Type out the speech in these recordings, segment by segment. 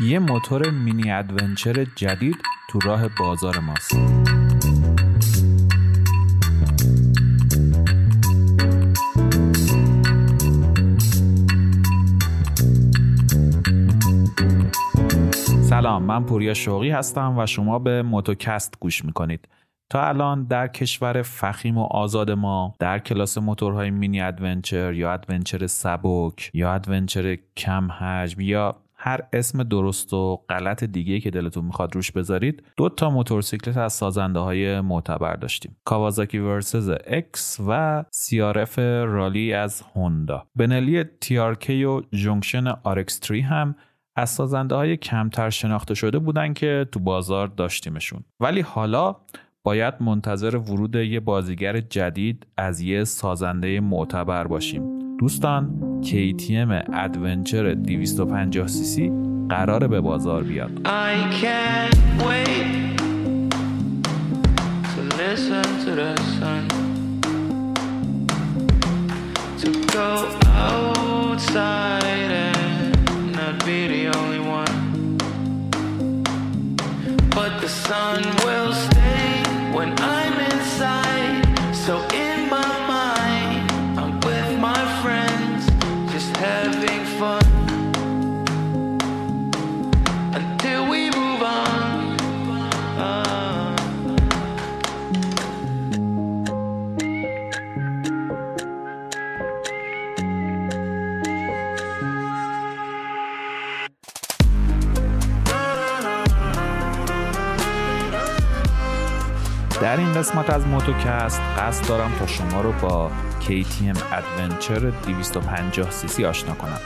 یه موتور mini adventure جدید تو راه بازار ماست. سلام من پوریا شوقی هستم و شما به موتوکست گوش می‌کنید. تا الان در کشور فخیم و آزاد ما در کلاس موتورهای mini adventure یا adventure سبک یا adventure کم حجم یا هر اسم درست و غلط دیگه که دلتون می‌خواد روش بذارید دو تا موتورسیکلت از سازنده های معتبر داشتیم. کاوازاکی Versys X و CRF Rally از هوندا بنلی TRK و زونگشن RX 3 هم از سازنده های کمتر شناخته شده بودن که تو بازار داشتیمشون. ولی حالا باید منتظر ورود یه بازیگر جدید از یه سازنده معتبر باشیم. دوستان KTM Adventure 250 سی سی قراره به بازار بیاد. But the sun will stay when I'm قسمت از موتوکست قصد دارم تا شما رو با KTM Adventure 250 cc آشنا کنم.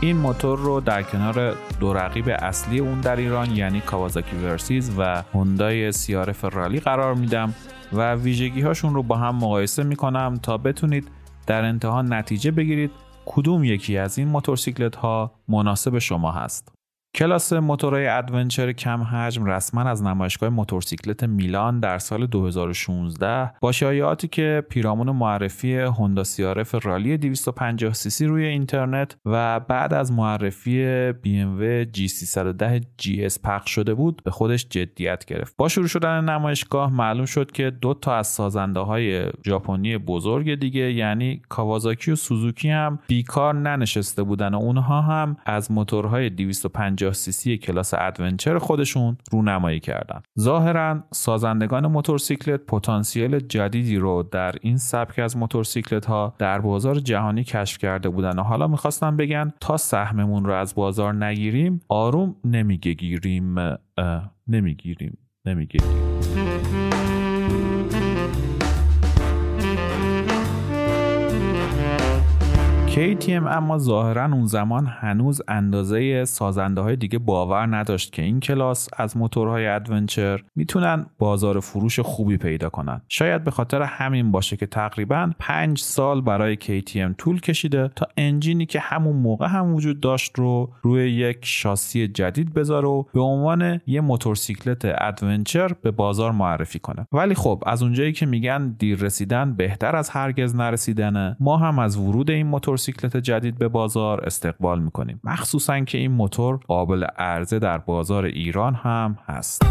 این موتور رو در کنار دو رقیب اصلی اون در ایران یعنی کاوازاکی Versys و هوندای CRF Rally قرار میدم و ویژگی هاشون رو با هم مقایسه می‌کنم تا بتونید در انتها نتیجه بگیرید کدوم یکی از این موتورسیکلت ها مناسب شما هست. کلاس موتورهای adventure کم حجم رسما از نمایشگاه موتورسیکلت میلان در سال 2016 با شایعاتی که پیرامون معرفی هوندا CRF Rally 250 سی سی روی اینترنت و بعد از معرفی BMW G310 GS پخش شده بود به خودش جدیت گرفت. با شروع شدن نمایشگاه معلوم شد که دو تا از سازنده های ژاپنی بزرگ دیگه یعنی کاوازاکی و سوزوکی هم بیکار ننشسته بودن و اونها هم از موتورهای 250 سی سی کلاس adventure خودشون رونمایی کردن. ظاهرا سازندگان موتورسیکلت پتانسیل جدیدی رو در این سبک از موتورسیکلت ها در بازار جهانی کشف کرده بودن و حالا می‌خواستن بگن تا سهممون رو از بازار نگیریم آروم نمی‌گیریم نمی‌گیریم نمی‌گیریم. KTM اما ظاهرا اون زمان هنوز اندازه سازنده های دیگه باور نداشت که این کلاس از موتورهای adventure می‌تونن بازار فروش خوبی پیدا کنن. شاید به خاطر همین باشه که تقریبا پنج سال برای KTM طول کشیده تا engine ی که همون موقع هم وجود داشت رو روی یک شاسی جدید بذاره و به عنوان یه موتورسیکلت adventure به بازار معرفی کنه. ولی خب از اونجایی که میگن دیر رسیدن بهتر از هرگز نرسیدنه. ما هم از ورود این موتور موتورسیکلت جدید به بازار استقبال می‌کنیم. مخصوصا که این موتور قابل عرضه در بازار ایران هم هست.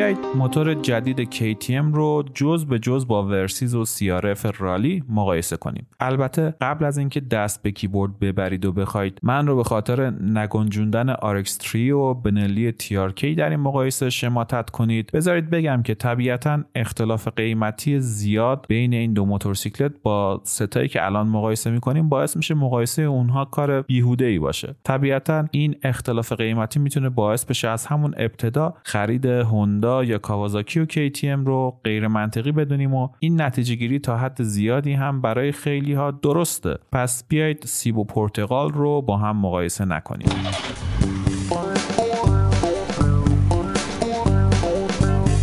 بیایید. موتور جدید KTM رو جز به جز با ورسیز و سیارف رالی مقایسه کنیم. البته قبل از اینکه دست به کیبورد ببرید و بخواید من رو به خاطر نگنجوندن RX3 و بنلی TRK در این مقایسه شماتت کنید. بذارید بگم که طبیعتا اختلاف قیمتی زیاد بین این دو موتورسیکلت با ستایی که الان مقایسه می‌کنیم باعث میشه مقایسه اونها کار بیهوده ای باشه. طبیعتا این اختلاف قیمتی می‌تونه باعث بشه از همون ابتدا خرید هوندا یا کاوازاکی و KTM رو غیر منطقی بدونیم و این نتیجه گیری تا حد زیادی هم برای خیلی ها درسته. پس بیایید سیب و پرتقال رو با هم مقایسه نکنیم.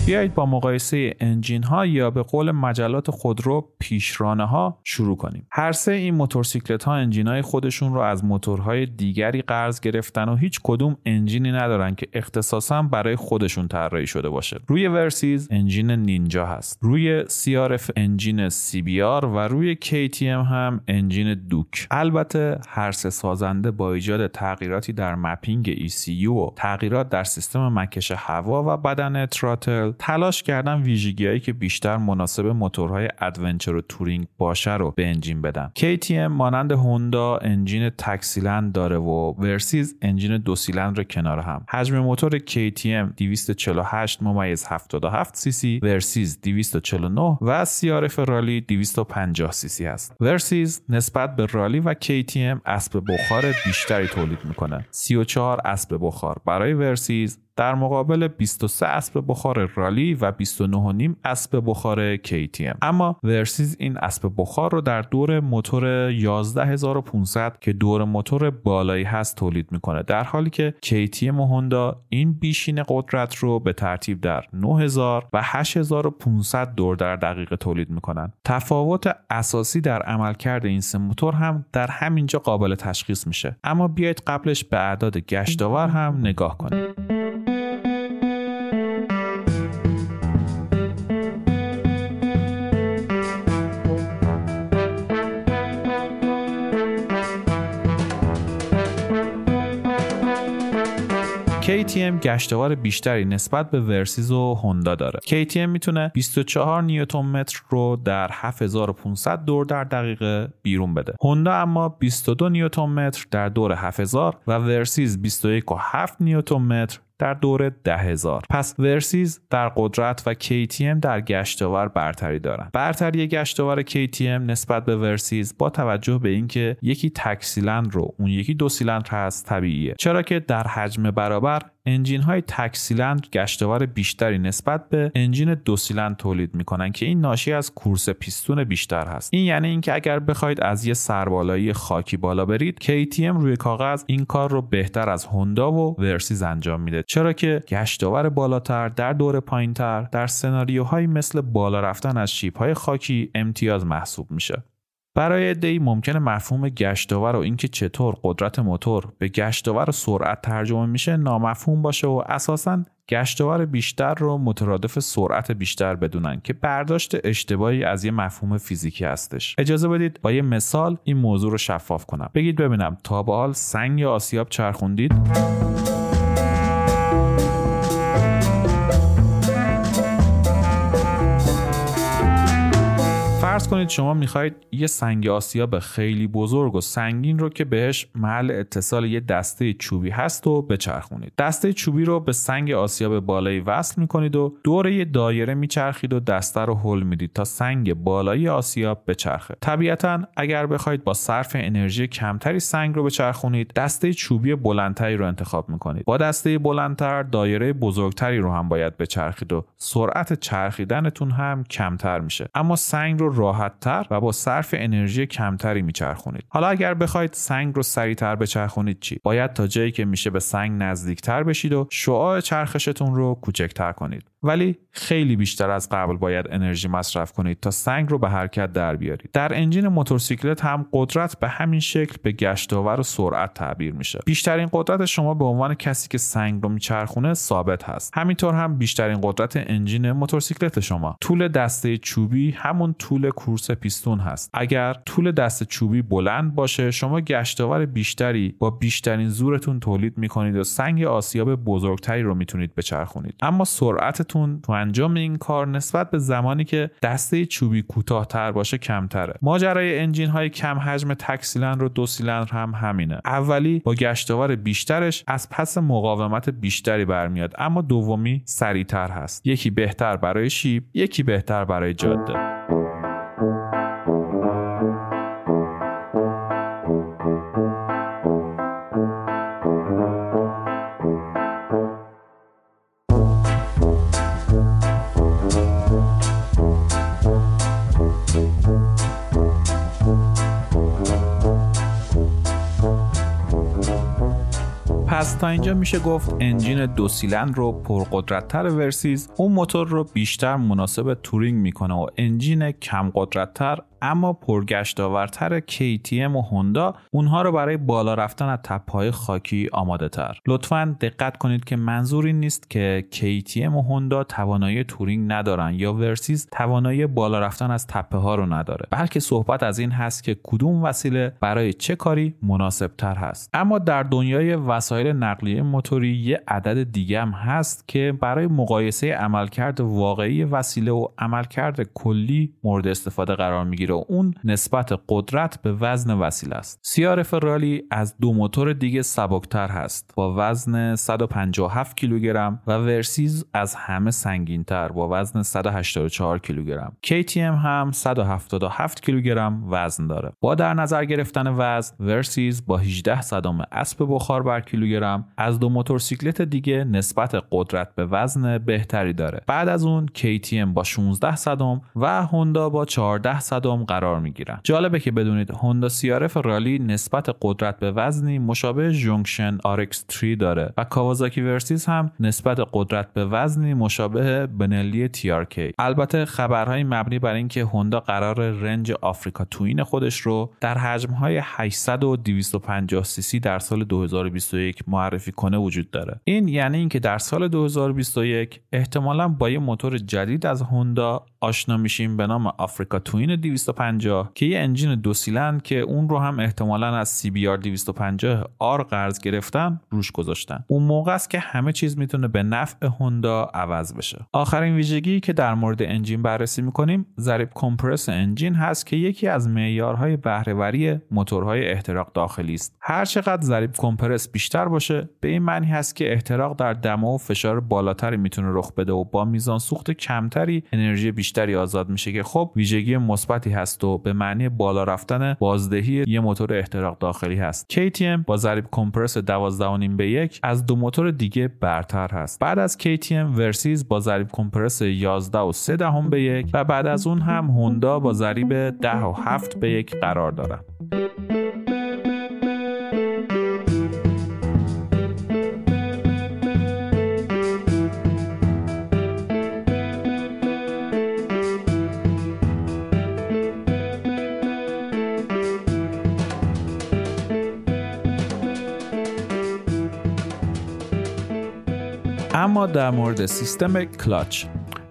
بیایید با مقایسه انجین ها یا به قول مجلات خودرو پیشرانه ها شروع کنیم. هر سه این موتورسیکلت ها انجین های خودشون رو از موتورهای دیگری قرض گرفتن و هیچ کدوم انجینی ندارن که اختصاصا برای خودشون طراحی شده باشه. روی ورسیز engine Ninja هست. روی CRF engine CBR و روی KTM هم engine Duke. البته هر سه سازنده با ایجاد تغییراتی در mapping ECU و تغییرات در سیستم مکش هوا و بدنه throttle تلاش کردن ویژگیهایی که بیشتر مناسب موتورهای adventure و touring باشه رو به engine بدن KTM مانند هوندا engine تک سیلندر داره و Versys engine دو سیلندر کنار هم. حجم موتور KTM 248 ممیز 77 سی سی Versys 249 و CRF Rally 250 سی سی هست Versys نسبت به Rally و KTM اسب بخار بیشتری تولید می‌کنه. 34 اسب بخار. برای ورسیز در مقابل 23 اسب بخار رالی و 29.5 اسب بخار KTM اما ورسیز این اسب بخار رو در دور موتور 11500 که دور موتور بالایی هست تولید می‌کنه در حالی که KTM و هوندا این بیشین قدرت رو به ترتیب در 9000 و 8500 دور در دقیقه تولید می‌کنن. تفاوت اساسی در عملکرد این سه موتور هم در همینجا قابل تشخیص میشه. اما بیایید قبلش به اعداد گشتاور هم نگاه کنیم. KTM گشتوار بیشتری نسبت به ورسیز و هوندا داره. KTM می‌تونه 24 نیوتن متر رو در 7500 دور در دقیقه بیرون بده. هوندا اما 22 نیوتن متر در دور 7000 و ورسیز 21.7 نیوتن متر در دور ده هزار پس ورسیز در قدرت و KTM در گشتاور برتری دارند برتری گشتاور KTM نسبت به ورسیز با توجه به اینکه یکی تک سیلندر رو اون یکی دو سیلندر هست طبیعیه چرا که در حجم برابر انجین های تک سیلندر گشتاور بیشتری نسبت به انجین دو سیلندر تولید می‌کنن که این ناشی از کورس پیستون بیشتر هست. این یعنی اینکه اگر بخواید از یه سربالایی خاکی بالا برید KTM روی کاغذ این کار رو بهتر از هوندا و ورسیز انجام میده. چرا که گشتاور بالاتر در دور پایینتر در سناریوهایی مثل بالا رفتن از شیب های خاکی امتیاز محسوب میشه. برای عدهای ممکنه مفهوم گشتاور و اینکه چطور قدرت موتور به گشتاور و سرعت ترجمه میشه نامفهوم باشه و اساسا گشتاور بیشتر رو مترادف سرعت بیشتر بدونن که برداشت اشتباهی از یه مفهوم فیزیکی هستش. اجازه بدید با یه مثال این موضوع رو شفاف کنم. بگید ببینم تا به حال سنگ یا آسیاب چرخوندید؟ فرض کنید شما می‌خواهید یه سنگ آسیاب خیلی بزرگ و سنگین رو که بهش محل اتصال یه دسته چوبی هست و بچرخونید. دسته چوبی رو به سنگ آسیاب بالایی وصل می‌کنید و دور یه دایره میچرخید و دسته رو حل می‌دید تا سنگ بالایی آسیاب بچرخه. طبیعتا اگر بخواید با صرف انرژی کمتری سنگ رو بچرخونید دسته چوبی بلندتری رو انتخاب می‌کنید. با دسته بلندتر دایره بزرگتری رو هم باید بچرخید و سرعت چرخیدنتون هم کمتر میشه. اما سنگ رو راحتتر و با صرف انرژی کمتری میچرخونید. حالا اگر بخواید سنگ رو سریعتر بچرخونید چی؟ باید تا جایی که میشه به سنگ نزدیکتر بشید و شعاع چرخشتون رو کوچکتر کنید. ولی خیلی بیشتر از قبل باید انرژی مصرف کنید تا سنگ رو به حرکت در بیارید. در انجین موتورسیکلت هم قدرت به همین شکل به گشتاور و سرعت تعبیر میشه. بیشترین قدرت شما به عنوان کسی که سنگ رو میچرخونه ثابت هست. همینطور هم بیشترین قدرت انجین موتورسیکلت شما. طول دسته چوبی همون طول کورس پیستون هست. اگر طول دست چوبی بلند باشه شما گشتاور بیشتری با بیشترین زورتون تولید می‌کنید و سنگ آسیاب بزرگتری رو می‌تونید بچرخونید. اما سرعتتون تو انجام این کار نسبت به زمانی که دسته چوبی کوتاهتر باشه کمتره. ماجرای انجین های کم حجم تک سیلندر و دو سیلندر هم همینه. اولی با گشتاور بیشترش از پس مقاومت بیشتری برمیاد اما دومی سریعتر هست. یکی بهتر برای شیب یکی بهتر برای جاده. پس تا اینجا میشه گفت engine دو سیلندر و پرقدرتتر ورسیز. اون موتور رو بیشتر مناسب touring می‌کنه و engine کم قدرتتر اما پرگشتاورتر KTM و هوندا اونها رو برای بالا رفتن از تپه‌های خاکی آماده تر. لطفا دقت کنید که منظور این نیست که KTM و هوندا توانایی touring ندارن یا ورسیز توانایی بالا رفتن از تپه ها رو نداره. بلکه صحبت از این هست که کدوم وسیله برای چه کاری مناسب تر هست. اما در دنیای وسایل نقلیه موتوری یه عدد دیگه هم هست که برای مقایسه عملکرد واقعی وسیله و عملکرد کلی مورد استفاده قرار می‌گیره. و اون نسبت قدرت به وزن وسیله است. CRF Rally از دو موتور دیگه سبکتر هست. با وزن 157 کیلوگرم و ورسیز از همه سنگینتر با وزن 184 کیلوگرم. KTM هم 177 کیلوگرم وزن داره. با در نظر گرفتن وزن ورسیز با 18 صدم اسب بخار بر کیلوگرم از دو موتورسیکلت دیگه نسبت قدرت به وزن بهتری داره. بعد از اون KTM با 16 صدم و هوندا با 14 صدم قرار می‌گیرن. جالبه که بدونید هوندا CRF Rally نسبت قدرت به وزنی مشابه زونگشن RX3 داره و کاوازاکی ورسیز هم نسبت قدرت به وزنی مشابه بنلی TRK البته خبرهای مبنی بر اینکه هوندا قرار رنج آفریکا توین خودش رو در حجمهای 800 و 250 سی در سال 2021 معرفی کنه وجود داره. این یعنی اینکه در سال 2021 احتمالا با یه موتور جدید از هوندا آشنا میشیم به نام آفریکا توین 250 که یه انجین دو سیلند که اون رو هم احتمالا از CBR 250 آر قرض گرفتن روش گذاشتن. اون موقع است که همه چیز می‌تونه به نفع هوندا عوض بشه. آخرین ویژگی که در مورد انجین بررسی می‌کنیم ضریب کمپرس انجین هست که یکی از معیارهای بهرهوری موتورهای احتراق داخلی است. هر چقدر ضریب کمپرس بیشتر باشه به این معنی هست که احتراق در دما و فشار بالاتری می‌تونه رخ بده و با میزان سوخت کمتری انرژی بیشتری آزاد میشه که خب ویژگی مثبتی هست و به معنی بالا رفتن بازدهی یه موتور احتراق داخلی هست. KTM با ضریب کمپرس 12.5 به 1 از دو موتور دیگه برتر هست. بعد از KTM ورسیز با ضریب کمپرس 11 و 3 دهم به 1 و بعد از اون هم هوندا با ضریب 10 و 7 به 1 قرار دارن. در مورد سیستم کلاچ.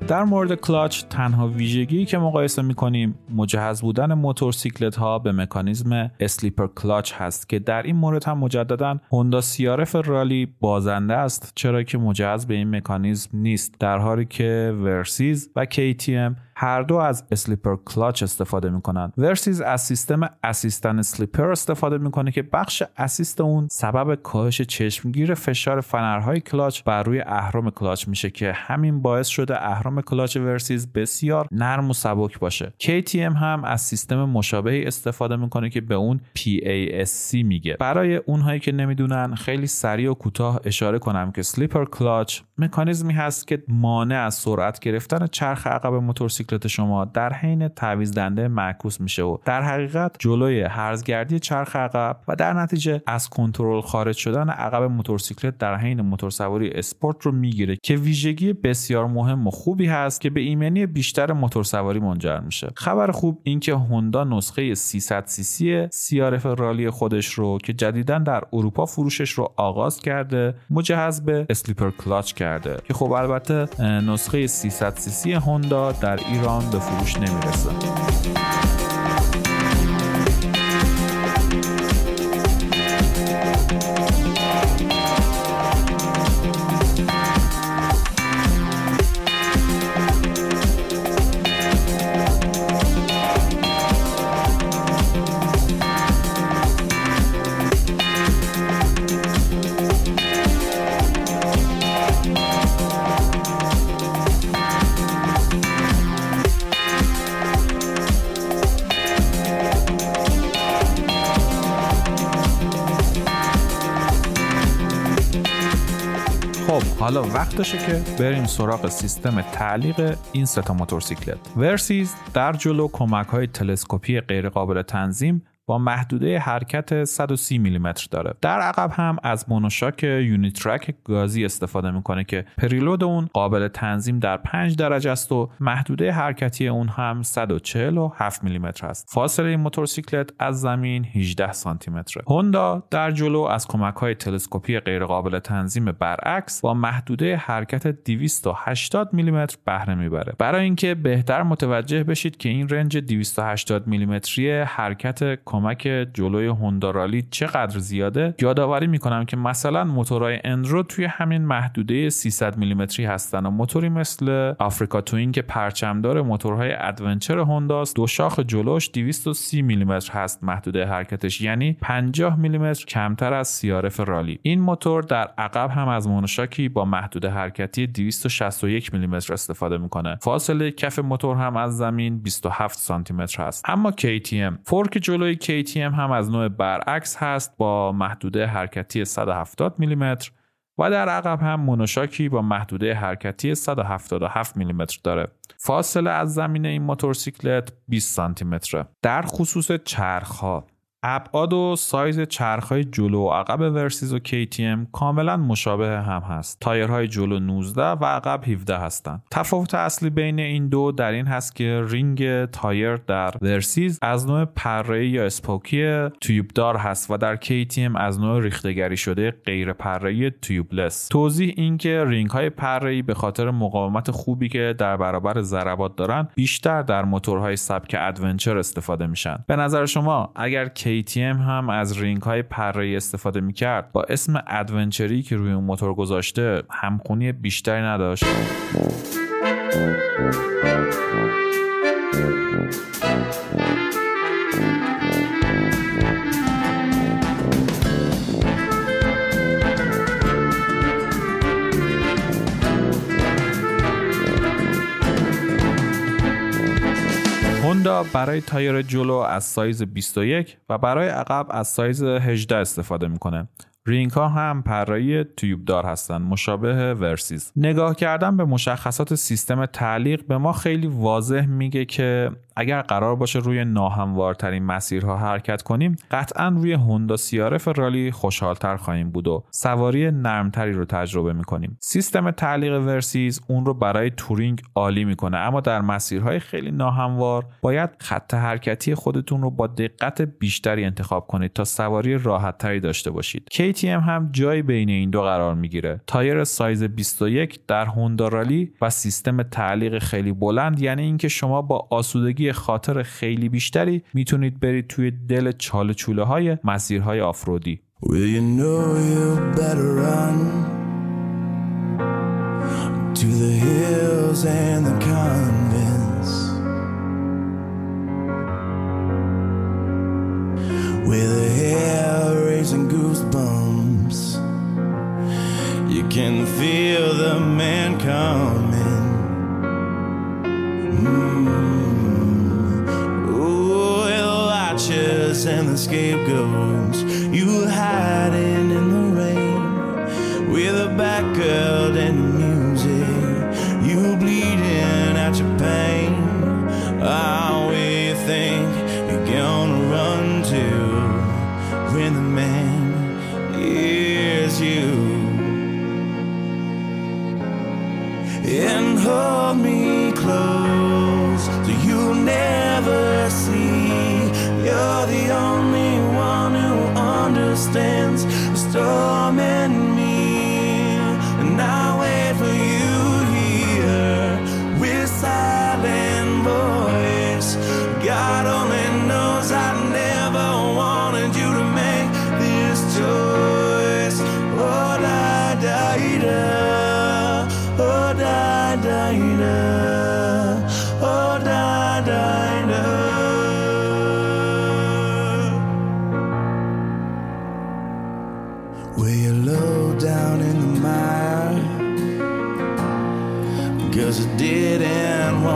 در مورد کلاچ تنها ویژگی که مقایسه می‌کنیم مجهز بودن موتورسیکلت ها به مکانیزم slipper clutch هست که در این مورد هم مجددا هوندا CRF Rally بازنده است چرا که مجهز به این مکانیزم نیست. در حالی که ورسیز و KTM هر دو از slipper clutch استفاده می‌کنن ورسیز از سیستم assist and slipper استفاده می‌کنه که بخش assist اون سبب کاهش چشمگیر فشار فنرهای کلاچ بر روی اهرم کلاچ میشه که همین باعث شده اهرم کلاچ ورسیز بسیار نرم و سبک باشه. KTM هم از سیستم مشابهی استفاده می‌کنه که به اون PASC میگه. برای اونهایی که نمی‌دونن خیلی سریع و کوتاه اشاره کنم که slipper clutch مکانیزمی هست که مانع از سرعت گرفتن چرخ عقب موتورسیکلت شما در حین تعویض دنده معکوس میشه و در حقیقت جلوی هرزگردی چرخ عقب و در نتیجه از کنترل خارج شدن عقب موتورسیکلت در حین موتورسواری اسپورت رو می‌گیره که ویژگی بسیار مهم و خوبی هست که به ایمنی بیشتر موتورسواری منجر میشه. خبر خوب اینکه هوندا نسخه 300 سی سی CRF Rally خودش رو که جدیدا در اروپا فروشش رو آغاز کرده مجهز به slipper clutch کرده. که خب البته نسخه 300 سی سی هوندا در ایران به فروش نمی‌رسه. حالا وقتشه که بریم سراغ سیستم تعلیق این سه تا موتورسیکلت. ورسیز در جلو کمک های تلسکوپی غیرقابل تنظیم با محدوده حرکت 130 میلیمتر داره. در عقب هم از monoshock Uni-Trak گازی استفاده می‌کنه که preload اون قابل تنظیم در 5 درجه است و محدوده حرکتی اون هم 147 میلیمتر است. فاصله این موتورسیکلت از زمین 18 سانتی متره هوندا در جلو از کمک های تلسکوپی غیرقابل تنظیم برعکس با محدوده حرکت 280 میلیمتر بهره می‌بره. برای اینکه بهتر متوجه بشید که این range 280 میلیمتری حرکت کمک جلوی هوندا Rally چقدر زیاده؟ یادآوری می‌کنم که مثلا موتورهای enduro توی همین محدوده 300 میلیمتری هستن و موتوری مثل Africa Twin که پرچمدار موتورهای adventure هونداست دو شاخ جلوش 230 میلیمتر هست محدوده حرکتش یعنی 50 میلیمتر کمتر از CRF Rally. این موتور در عقب هم از monoshock ی با محدوده حرکتی 261 میلیمتر استفاده می‌کنه. فاصله کف موتور هم از زمین 27 سانتی متر هست. اما KTM fork جلوی KTM هم از نوع برعکس هست با محدوده حرکتی 170 میلیمتر و در عقب هم monoshock ی با محدوده حرکتی 177 میلیمتر داره. فاصله از زمین این موتورسیکلت 20 سانتی متره. در خصوص چرخها ابعاد و سایز چرخهای جلو و عقب ورسیز و KTM کاملا مشابه هم هست. تایرهای جلو 19 و عقب 17 هستند. تفاوت اصلی بین این دو در این هست که رینگ تایر در ورسیز از نوع پره یا spoke ی تیوبدار هست و در KTM از نوع ریختگری شده غیر پره tubeless. توضیح این که رینگ های پره‌ای به خاطر مقاومت خوبی که در برابر ضربات دارن بیشتر در موتورهای سبک adventure استفاده میشن. به نظر شما اگر KTM هم از رینگ های پره استفاده می‌کرد. با اسم ادونچری که روی اون موتور گذاشته همخونی بیشتری نداشت. هوندا برای تایر جلو از سایز 21 و برای عقب از سایز 18 استفاده می‌کنه. رینگ ها هم پره‌ای تیوب دار هستند مشابه ورسیز نگاه کردن به مشخصات سیستم تعلیق به ما خیلی واضح میگه که اگر قرار باشه روی ناهموارترین مسیرها حرکت کنیم قطعا روی هوندا CRF Rally خوشحالتر خواهیم بود و سواری نرمتری رو تجربه می‌کنیم. سیستم تعلیق ورسیز اون رو برای touring عالی می‌کنه اما در مسیرهای خیلی ناهموار باید خط حرکتی خودتون رو با دقت بیشتری انتخاب کنید تا سواری راحتتری داشته باشید. KTM هم جایی بین این دو قرار می‌گیره. تایر سایز 21 در هوندا رالی و سیستم تعلیق خیلی بلند یعنی اینکه شما با آسودگی خاطر خیلی بیشتری می‌تونید برید توی دل چاله چوله های مسیرهای آفرودی feel the man coming and the scapegoats. You hiding in the rain with a back girl and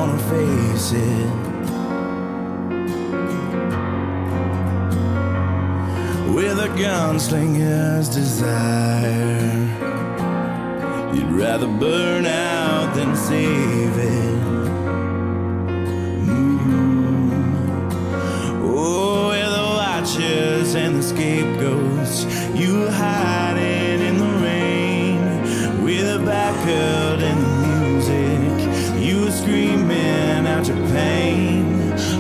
wanna face it With a gunslinger's desire You'd rather burn out than save it Mm. Oh, with a watch the scapegoats. You were hiding in the rain with a back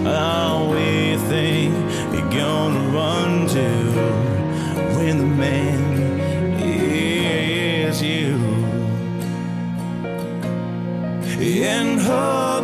where you think you're gonna run to when the man is you? And hold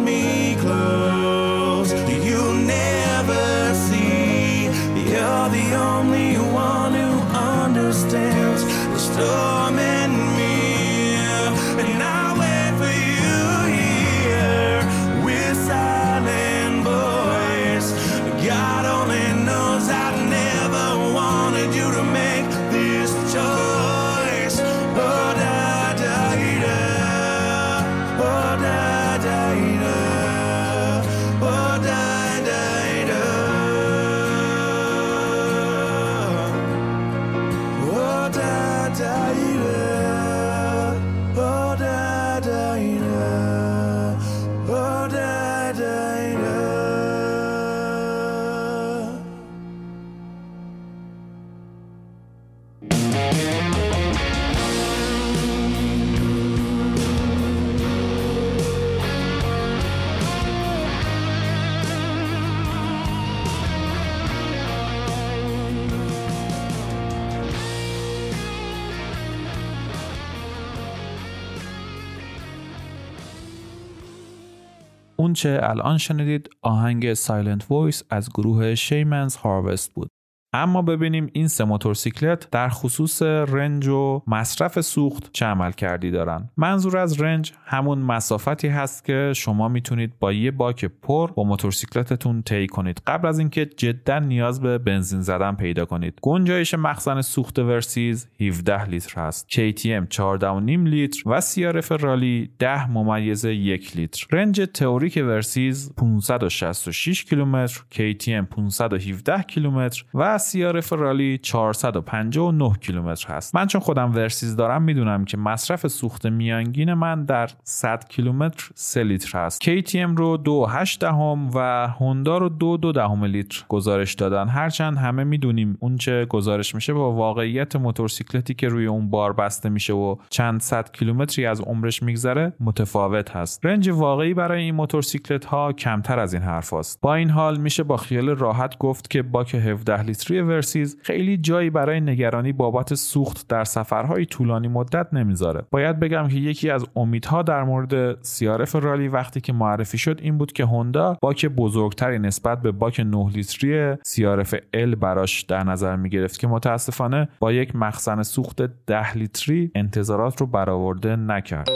اون چه الان شنیدید آهنگ Silent Voice از گروه Shaman's Harvest بود. اما ببینیم این سه موتورسیکلت در خصوص range و مصرف سوخت چه عملکردی دارن. منظور از range همون مسافتی هست که شما می‌تونید با یه باک پر با موتورسیکلتتون طی کنید. قبل از اینکه جدا نیاز به بنزین زدن پیدا کنید. گنجایش مخزن سوخت ورسیز 17 لیتر هست. KTM 14.5 لیتر و CRF رالی 10 ممیز 1 لیتر. range تئوریک ورسیز 566 کیلومتر KTM 517 کیلومتر و CRF رالی 459 کیلومتر هست. من چون خودم ورسیز دارم می‌دونم که مصرف سوخت میانگین من در 100 کیلومتر 3 لیتر هست. KTM رو 2.8 دهم و هوندا رو 2 دو دهم لیتر گزارش دادن. هرچند همه می‌دونیم اون چه گزارش میشه با واقعیت موتورسیکلتی که روی اون بار بسته میشه و چند صد کیلومتری از عمرش میگذره متفاوت هست. range واقعی برای این موتورسیکلت ها کمتر از این حرف هست. با این حال میشه با خیال راحت گفت که باک 17 لیتری ورسیز خیلی جایی برای نگرانی بابت سوخت در سفرهای طولانی مدت نمی‌ذاره باید بگم که یکی از امیدها در مورد CRF رالی وقتی که معرفی شد این بود که هوندا باک بزرگتری نسبت به باک 9 لیتری CRF L براش در نظر می گرفت که متاسفانه با یک مخزن سوخت 10 لیتری انتظارات رو برآورده نکرد.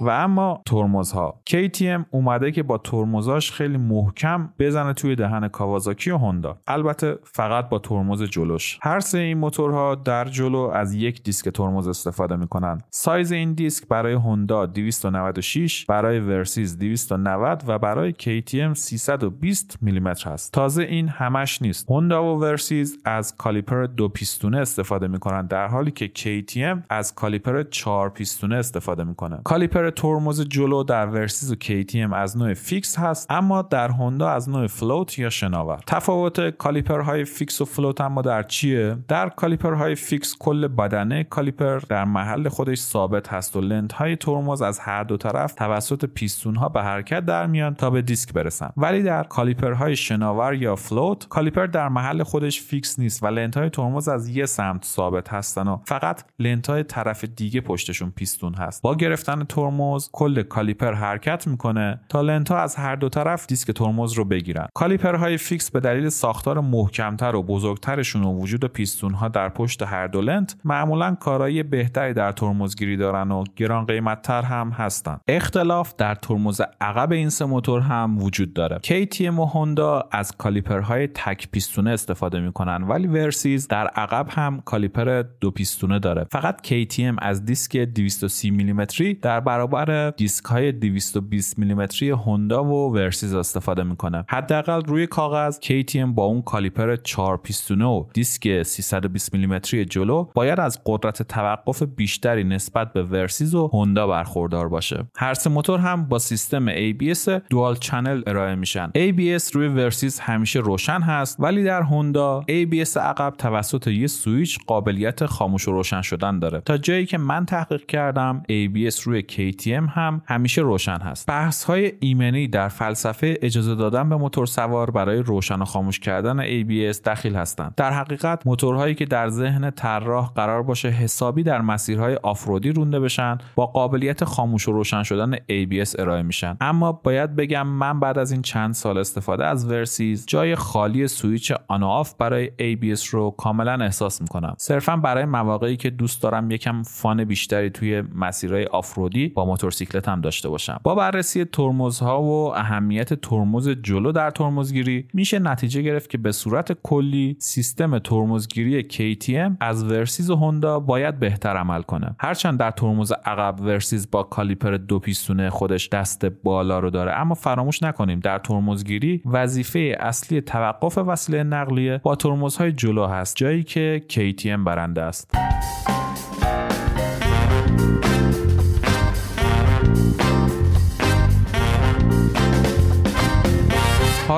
و اما ترمزها. KTM اومده که با ترمزاش خیلی محکم بزنه توی دهن کاوازاکی و هوندا. البته فقط با ترمز جلوش. هر سه این موتورها در جلو از یک دیسک ترمز استفاده می‌کنن. سایز این دیسک برای هوندا 296 برای ورسیز 290 و برای KTM 320 میلیمتر هست. تازه این همش نیست. هوندا و ورسیز از کالیپر دو پیستونه استفاده می‌کنن در حالی که KTM از کالیپر چهار پیستونه استفاده می‌کنه. کالیپر ترمز جلو در ورسیز و KTM از نوع fix هست اما در هوندا از نوع float یا شناور. تفاوت کالیپرهای fix و float اما در چیه؟ در کالیپرهای fix کل بدنه کالیپر در محل خودش ثابت هست و لنت های ترمز از هر دو طرف توسط پیستون ها به حرکت در میان تا به دیسک برسن. ولی در کالیپرهای شناور یا float کالیپر در محل خودش fix نیست و لنت های ترمز از یه سمت ثابت هستن و فقط لنت های طرف دیگه پشتشون پیستون هست. با گرفتن ترمز کل کالیپر حرکت می‌کنه تا لنت ها از هر دو طرف دیسک ترمز رو بگیرن. کالیپرهای fix به دلیل ساختار محکمتر و بزرگترشون و وجود پیستون ها در پشت هر دو لنت معمولا کارایی بهتری در ترمزگیری دارن و گران قیمتتر هم هستن. اختلاف در ترمز عقب این سه موتور هم وجود داره. KTM و هوندا از کالیپرهای تک پیستونه استفاده می‌کنن ولی ورسیز در عقب هم کالیپر دو پیستونه داره. فقط KTM از دیسک 230 میلیمتری در برابر برابر دیسک های 220 میلیمتری هوندا و ورسیز استفاده می‌کنه. حداقل روی کاغذ KTM با اون کالیپر 4 پیستونه و دیسک 320 میلیمتری جلو باید از قدرت توقف بیشتری نسبت به ورسیز و هوندا برخوردار باشه. هر سه موتور هم با سیستم ABS dual channel ارائه میشن. ABS روی ورسیز همیشه روشن هست ولی در هوندا ABS عقب توسط یه سویچ قابلیت خاموش و روشن شدن داره. تا جایی که من تحقیق کردم ABS روی KTM هم همیشه روشن هست. بحث های ایمنی در فلسفه اجازه دادن به موتور سوار برای روشن و خاموش کردن ABS دخیل هستند. در حقیقت موتورهایی که در ذهن طراح قرار باشه حسابی در مسیرهای off-road ی رونده بشن با قابلیت خاموش و روشن شدن ABS ارائه میشن. اما باید بگم من بعد از این چند سال استفاده از ورسیز جای خالی switch on off برای ABS رو کاملا احساس می‌کنم. صرفا برای مواقعی که دوست دارم یکم fun بیشتری توی مسیرهای off-road ی با موتورسیکلت هم داشته باشم. با بررسی ترمزها و اهمیت ترمز جلو در ترمزگیری میشه نتیجه گرفت که به صورت کلی سیستم ترمزگیری KTM از ورسیز و هوندا باید بهتر عمل کنه. هرچند در ترمز عقب ورسیز با کالیپر دو پیستونه خودش دست بالا رو داره اما فراموش نکنیم در ترمزگیری وظیفه اصلی توقف وسیله نقلیه با ترمزهای جلو هست جایی که KTM برنده است.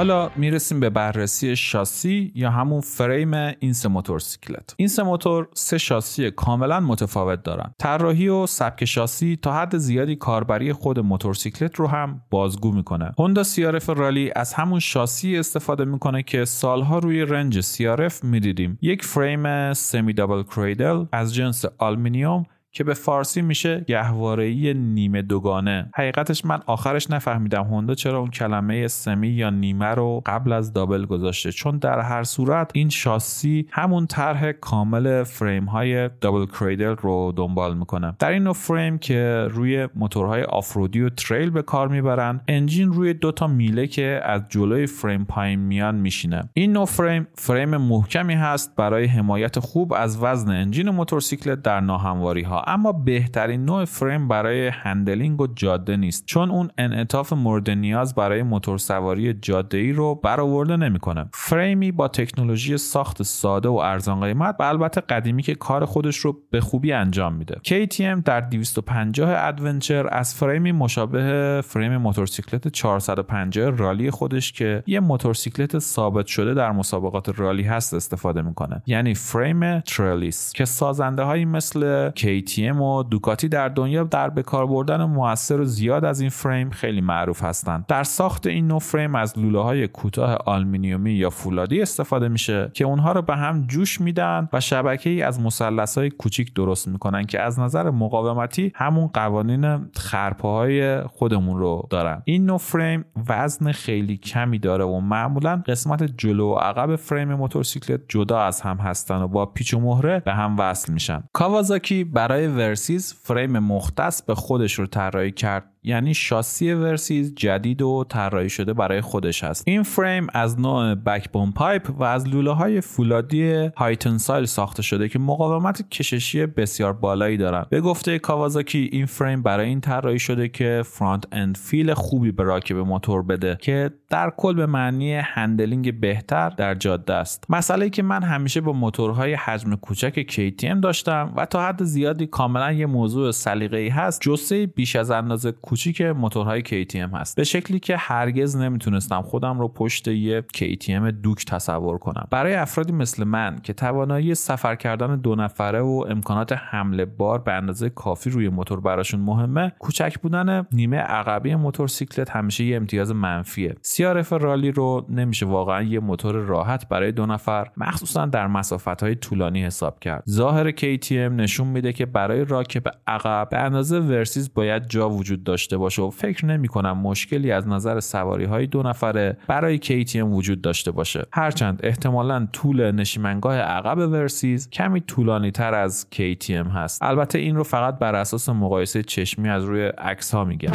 حالا می‌رسیم به بررسی شاسی یا همون فریم این سه موتورسیکلت این سه موتور سه شاسی کاملا متفاوت دارن. طراحی و سبک شاسی تا حد زیادی کاربری خود موتورسیکلت رو هم بازگو می‌کنه. هوندا CRF رالی از همون شاسی استفاده می‌کنه که سالها روی range CRF می‌دیدیم. یک frame semi double cradle از جنس آلمینیوم که به فارسی میشه گهواره‌ای نیمه دوگانه. حقیقتش من آخرش نفهمیدم هوندا چرا اون کلمه سمی یا نیمه رو قبل از double گذاشته. چون در هر صورت این شاسی همون طرح کامل فریم های double cradle رو دنبال می‌کنه. در این نوع فریم که روی موتورهای آفرودی و تریل به کار می‌برن engine روی دو تا میله که از جلوی فریم پایین میان میشینه. این نوع فریم فریم محکمی هست برای حمایت خوب از وزن engine موتورسیکلت در ناهمواری ها اما بهترین نوع فریم برای handling و جاده نیست چون اون انعطاف مورد نیاز برای موتور سواری جاده ای رو برآورده نمی‌کنه. فریمی با تکنولوژی ساخت ساده و ارزان قیمت و البته قدیمی که کار خودش رو به خوبی انجام میده. KTM در 250 Adventure از فریمی مشابه فریم موتورسیکلت 450 Rally خودش که یه موتورسیکلت ثابت شده در مسابقات رالی هست استفاده می‌کنه. یعنی فریم trellis که سازنده هایی مثل KTM KTM و دوکاتی در دنیا در به کار بردن موثر و زیاد از این فریم خیلی معروف هستند در ساخت این نوع فریم از لوله های کوتاه آلمینیومی یا فولادی استفاده میشه که اونها رو به هم جوش میدن و شبکه ای از مثلث های کوچیک درست می‌کنن که از نظر مقاومتی همون قوانین خرپا های خودمون رو دارن. این نوع فریم وزن خیلی کمی داره و معمولا قسمت جلو و عقب فریم موتورسیکلت جدا از هم هستن و با پیچ و مهره به هم وصل میشن. کاوازاکی برای ورسیز فریم مختص به خودش رو طراحی کرد. یعنی شاسی ورسیز جدید و طراحی شده برای خودش هست. این فریم از نوع backbone pipe و از لوله های فولادی high tensile ساخته شده که مقاومت کششی بسیار بالایی دارن. به گفته کاوازاکی این فریم برای این طراحی شده که front end feel خوبی به راکب موتور بده که در کل به معنی handling بهتر در جاده است. مسئله که من همیشه با موتورهای حجم کوچک KTM داشتم و تا حد زیادی کاملا یه موضوع سلیقه‌ای هست. جثه بیش از اندازه کوچیک موتورهای KTM هست. به شکلی که هرگز نمی‌تونستم خودم رو پشت یه KTM Duke تصور کنم. برای افرادی مثل من که توانایی سفر کردن دو نفره و امکانات حمل بار به اندازه کافی روی موتور براشون مهمه کوچک بودن نیمه عقبی موتورسیکلت همیشه یه امتیاز منفیه. CRF رالی رو نمیشه واقعا یه موتور راحت برای دو نفر مخصوصا در مسافت های طولانی حساب کرد. ظاهر KTM نشون میده که برای راکب عقب به اندازه ورسیز باید جا وجود داشته داشته باشه و فکر نمی کنم مشکلی از نظر سواری های دو نفره برای KTM وجود داشته باشه. هرچند احتمالا طول نشیمنگاه عقب ورسیز کمی طولانی تر از KTM هست. البته این رو فقط بر اساس مقایسه چشمی از روی عکس ها میگم.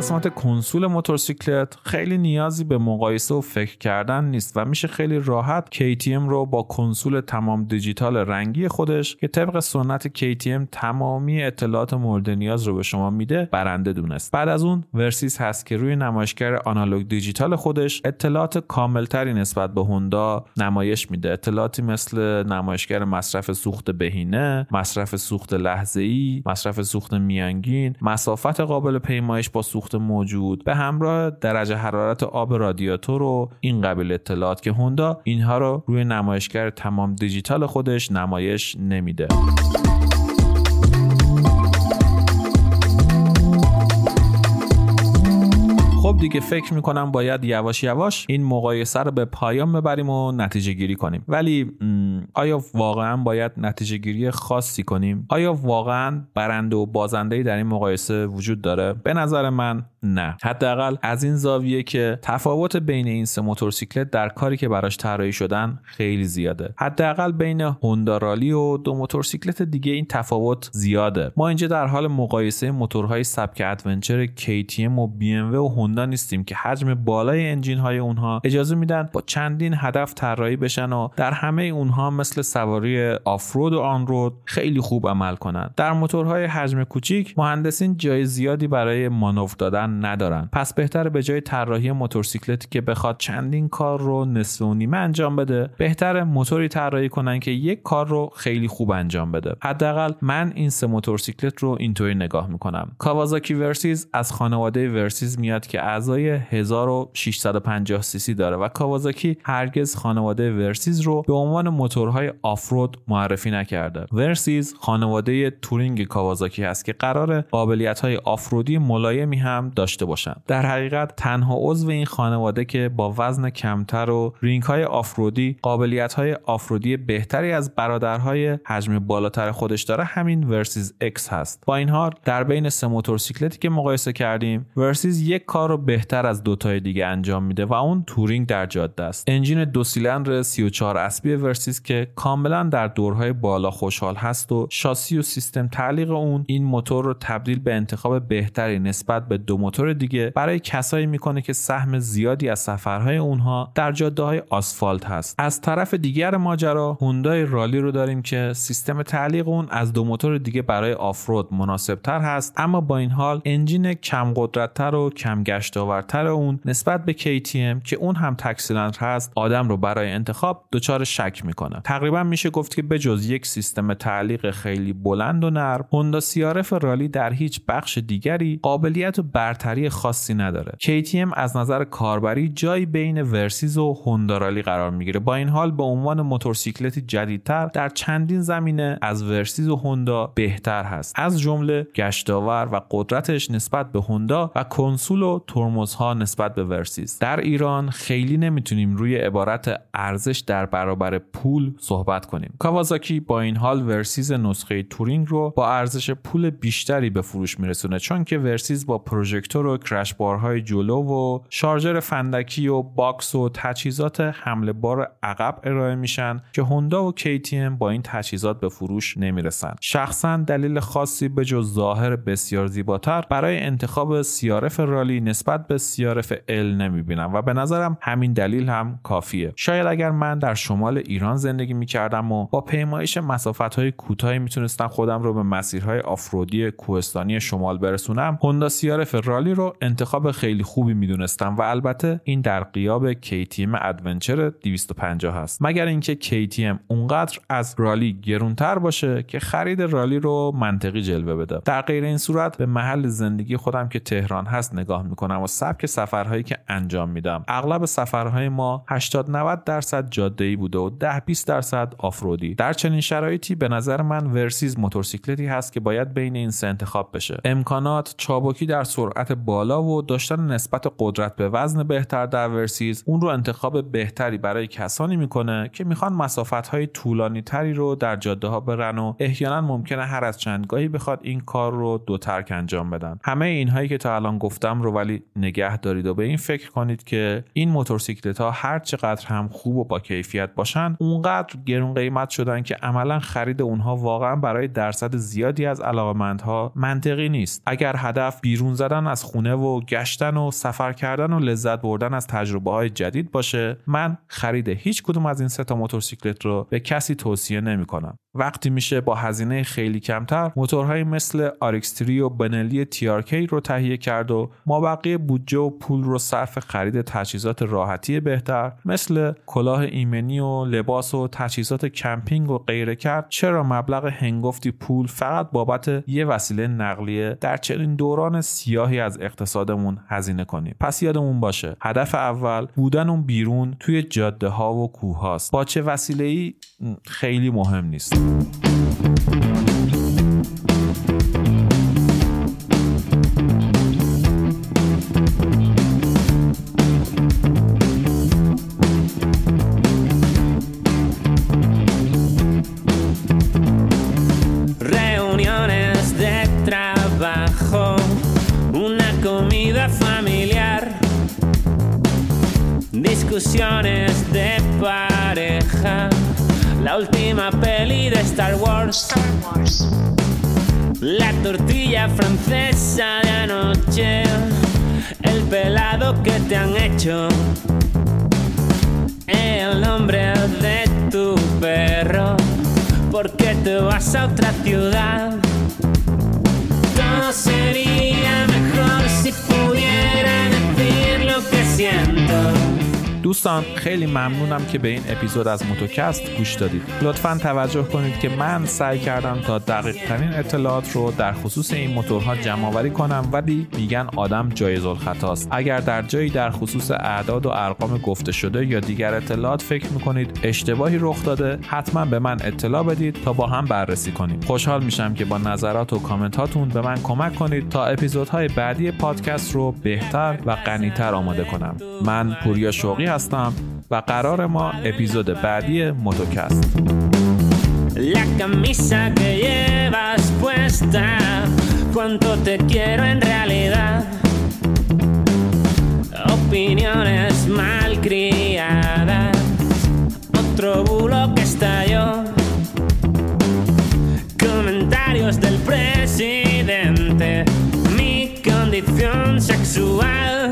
قسمت کنسول موتورسیکلت خیلی نیازی به مقایسه و فکر کردن نیست و میشه خیلی راحت KTM رو با کنسول تمام دیجیتال رنگی خودش که طبق سنت KTM تمامی اطلاعات مورد نیاز رو به شما میده برنده دونست. بعد از اون ورسیس هست که روی نمایشگر آنالوگ دیجیتال خودش اطلاعات کاملتری نسبت به هوندا نمایش میده. اطلاعاتی مثل نمایشگر مصرف سوخت بهینه مصرف سوخت لحظه ای مصرف سوخت میانگین مسافت قابل پیمایش با سوخت موجود. به همراه درجه حرارت آب رادیاتور و این قبیل اطلاعات که هوندا اینها رو روی نمایشگر تمام دیجیتال خودش نمایش نمیده. خب دیگه فکر می‌کنم باید یواش یواش این مقایسه رو به پایان ببریم و نتیجه گیری کنیم. ولی آیا واقعا باید نتیجه گیری خاصی کنیم؟ آیا واقعا برنده و بازنده در این مقایسه وجود داره؟ به نظر من نه. حداقل از این زاویه که تفاوت بین این سه موتورسیکلت در کاری که براش طراحی شدن خیلی زیاده. حداقل بین هوندا Rally و دو موتورسیکلت دیگه این تفاوت زیاده. ما اینجا در حال مقایسه موتورهای سبک adventure KTM و BMW و هوندا نیستیم که حجم بالای engine های اونها اجازه میدن با چندین هدف طراحی بشن و در همه اونها مثل سواری off-road و on-road خیلی خوب عمل کنند در موتورهای حجم کوچیک مهندسین جای زیادی برای مانور دادن ندارن. پس بهتر به جای طراحی موتورسیکلتی که بخواد چندین کار رو نصف و نیمه انجام بده بهتر موتوری طراحی کنن که یک کار رو خیلی خوب انجام بده. حداقل من این سه موتورسیکلت رو اینطوری نگاه می‌کنم. کاوازاکی ورسیز از خانواده ورسیز میاد که اعضای 1650 سی داره و کاوازاکی هرگز خانواده ورسیز رو به عنوان موتورهای off-road معرفی نکرده. ورسیز خانواده touring کاوازاکی هست که قرار قابلیت های off-road ی ملایمی هم داشته باشن. در حقیقت تنها عضو این خانواده که با وزن کمتر و رینگ های off-road ی قابلیت های off-road ی بهتری از برادرهای حجم بالاتر خودش داره همین ورسیز X هست. با این حال در بین سه موتورسیکلتی که مقایسه کردیم ورسیز یک کار رو بهتر از دوتای دیگه انجام میده و اون touring در جاده است. engine دو سیلندر 34 اسبی ورسیز که کاملا در دورهای بالا خوشحال هست و شاسی و سیستم تعلیق اون این موتور رو تبدیل به انتخاب بهتری نسبت به دو موتور دیگه برای کسایی می‌کنه که سهم زیادی از سفرهای اونها در جاده های آسفالت هست. از طرف دیگر ماجرا هوندای Rally رو داریم که سیستم تعلیق اون از دو موتور دیگه برای off-road مناسب تر هست اما با این حال engine کم قدرتتر و کم گشتاورتر اون نسبت به KTM که اون هم تک سیلندر هست آدم رو برای انتخاب دچار شک می‌کنه. تقریبا میشه گفت که بجز یک سیستم تعلیق خیلی بلند و نرم هوندا CRF Rally در هیچ بخش دیگری قابلیت و برتری خاصی نداره. KTM از نظر کاربری جایی بین ورسیز و هوندا Rally قرار می‌گیره. با این حال به عنوان موتورسیکلتی جدیدتر در چندین زمینه از ورسیز و هوندا بهتر هست. از جمله گشتاور و قدرتش نسبت به هوندا و کنسول و ترمزها نسبت به ورسیز. در ایران خیلی نمی‌تونیم روی عبارت ارزش در برابر پول صحبت کنیم. کاوازاکی با این حال ورسیز نسخه touring رو با ارزش پول بیشتری به فروش میرسونه چون که ورسیز با پروژکتور و crash bar های جلو و شارژر فندکی و باکس و تجهیزات حمل بار عقب ارائه میشن که هوندا و KTM با این تجهیزات به فروش نمی‌رسن. شخصا دلیل خاصی به جز ظاهر بسیار زیباتر برای انتخاب CRF Rally نسبت به CRF L نمی‌بینم و به نظرم همین دلیل هم کافیه. شاید اگر من در شمال ایران زندگی می‌کردم و با پیمایش مسافت های کوتاهی می‌تونستم خودم رو به مسیرهای off-road ی کوهستانی شمال برسونم هوندا CRF Rally رو انتخاب خیلی خوبی می‌دونستم و البته این در قیاس KTM Adventure 250 هست. مگر اینکه KTM اونقدر از رالی گرونتر باشه که خرید رالی رو منطقی جلوه بده. در غیر این صورت به محل زندگی خودم که تهران هست نگاه می‌کنم و سبک سفرهایی که انجام میدم. اغلب سفرهای ما 80 90 درصد جاده ای بوده و 10 20 درصد آفرودی. در چنین شرایطی به نظر من ورسیز موتورسیکلتی هست که باید بین این سه انتخاب بشه. امکانات چابکی در سرعت بالا و داشتن نسبت قدرت به وزن بهتر در ورسیز اون رو انتخاب بهتری برای کسانی می‌کنه که می‌خوان مسافت های طولانی تری رو در جاده ها برن و احیانا ممکنه هر از چندگاهی بخواد این کار رو دو ترک انجام بدن. همه اینهایی که تا الان گفتم رو ولی نگه دارید و به این فکر کنید که این موتورسیکلت ها هر چقدر هم خوب و با کیفیت باشن اونقدر گرون قیمت شدن که عملا خرید اونها واقعا برای درصد زیادی از علاقمندها منطقی نیست اگر هدف بیرون زدن از خونه و گشتن و سفر کردن و لذت بردن از تجربه های جدید باشه من خرید هیچ کدوم از این سه تا موتورسیکلت رو به کسی توصیه نمی کنم. وقتی میشه با هزینه خیلی کمتر موتورهایی مثل RX3 و بنلی TRK رو تهیه کرد و ما بودجه و پول رو صرف خرید تجهیزات راحتی بهتر مثل کلاه ایمنی و لباس و تجهیزات کمپینگ و غیره کرد چرا مبلغ هنگفتی پول فقط بابت یه وسیله نقلیه؟ در چنین دوران سیاهی از اقتصادمون هزینه کنیم. پس یادمون باشه هدف اول بودن اون بیرون توی جاده ها و کوه هاست با چه وسیله ای خیلی مهم نیست. Tortilla francesa de anoche, el pelado que te han hecho, el nombre de tu perro, porque te vas a otra ciudad. دوستان خیلی ممنونم که به این اپیزود از موتوکست گوش دادید. لطفا توجه کنید که من سعی کردم تا دقیق ترین اطلاعات رو در خصوص این موتورها جمع آوری کنم ولی میگن آدم جایز الخطاست اگر در جایی در خصوص اعداد و ارقام گفته شده یا دیگر اطلاعات فکر می‌کنید اشتباهی رخ داده حتما به من اطلاع بدید تا با هم بررسی کنیم. خوشحال میشم که با نظرات و کامنت هاتون به من کمک کنید تا اپیزودهای بعدی پادکست رو بهتر و غنیتر آماده کنم. من پوریا شوقی هستم. و قرار ما اپیزود بعدی موتوکست La camisa que llevas puesta, cuánto te quiero en realidad. Opiniones malcriadas, otro bulo que estalló. Comentarios del presidente, mi condición sexual.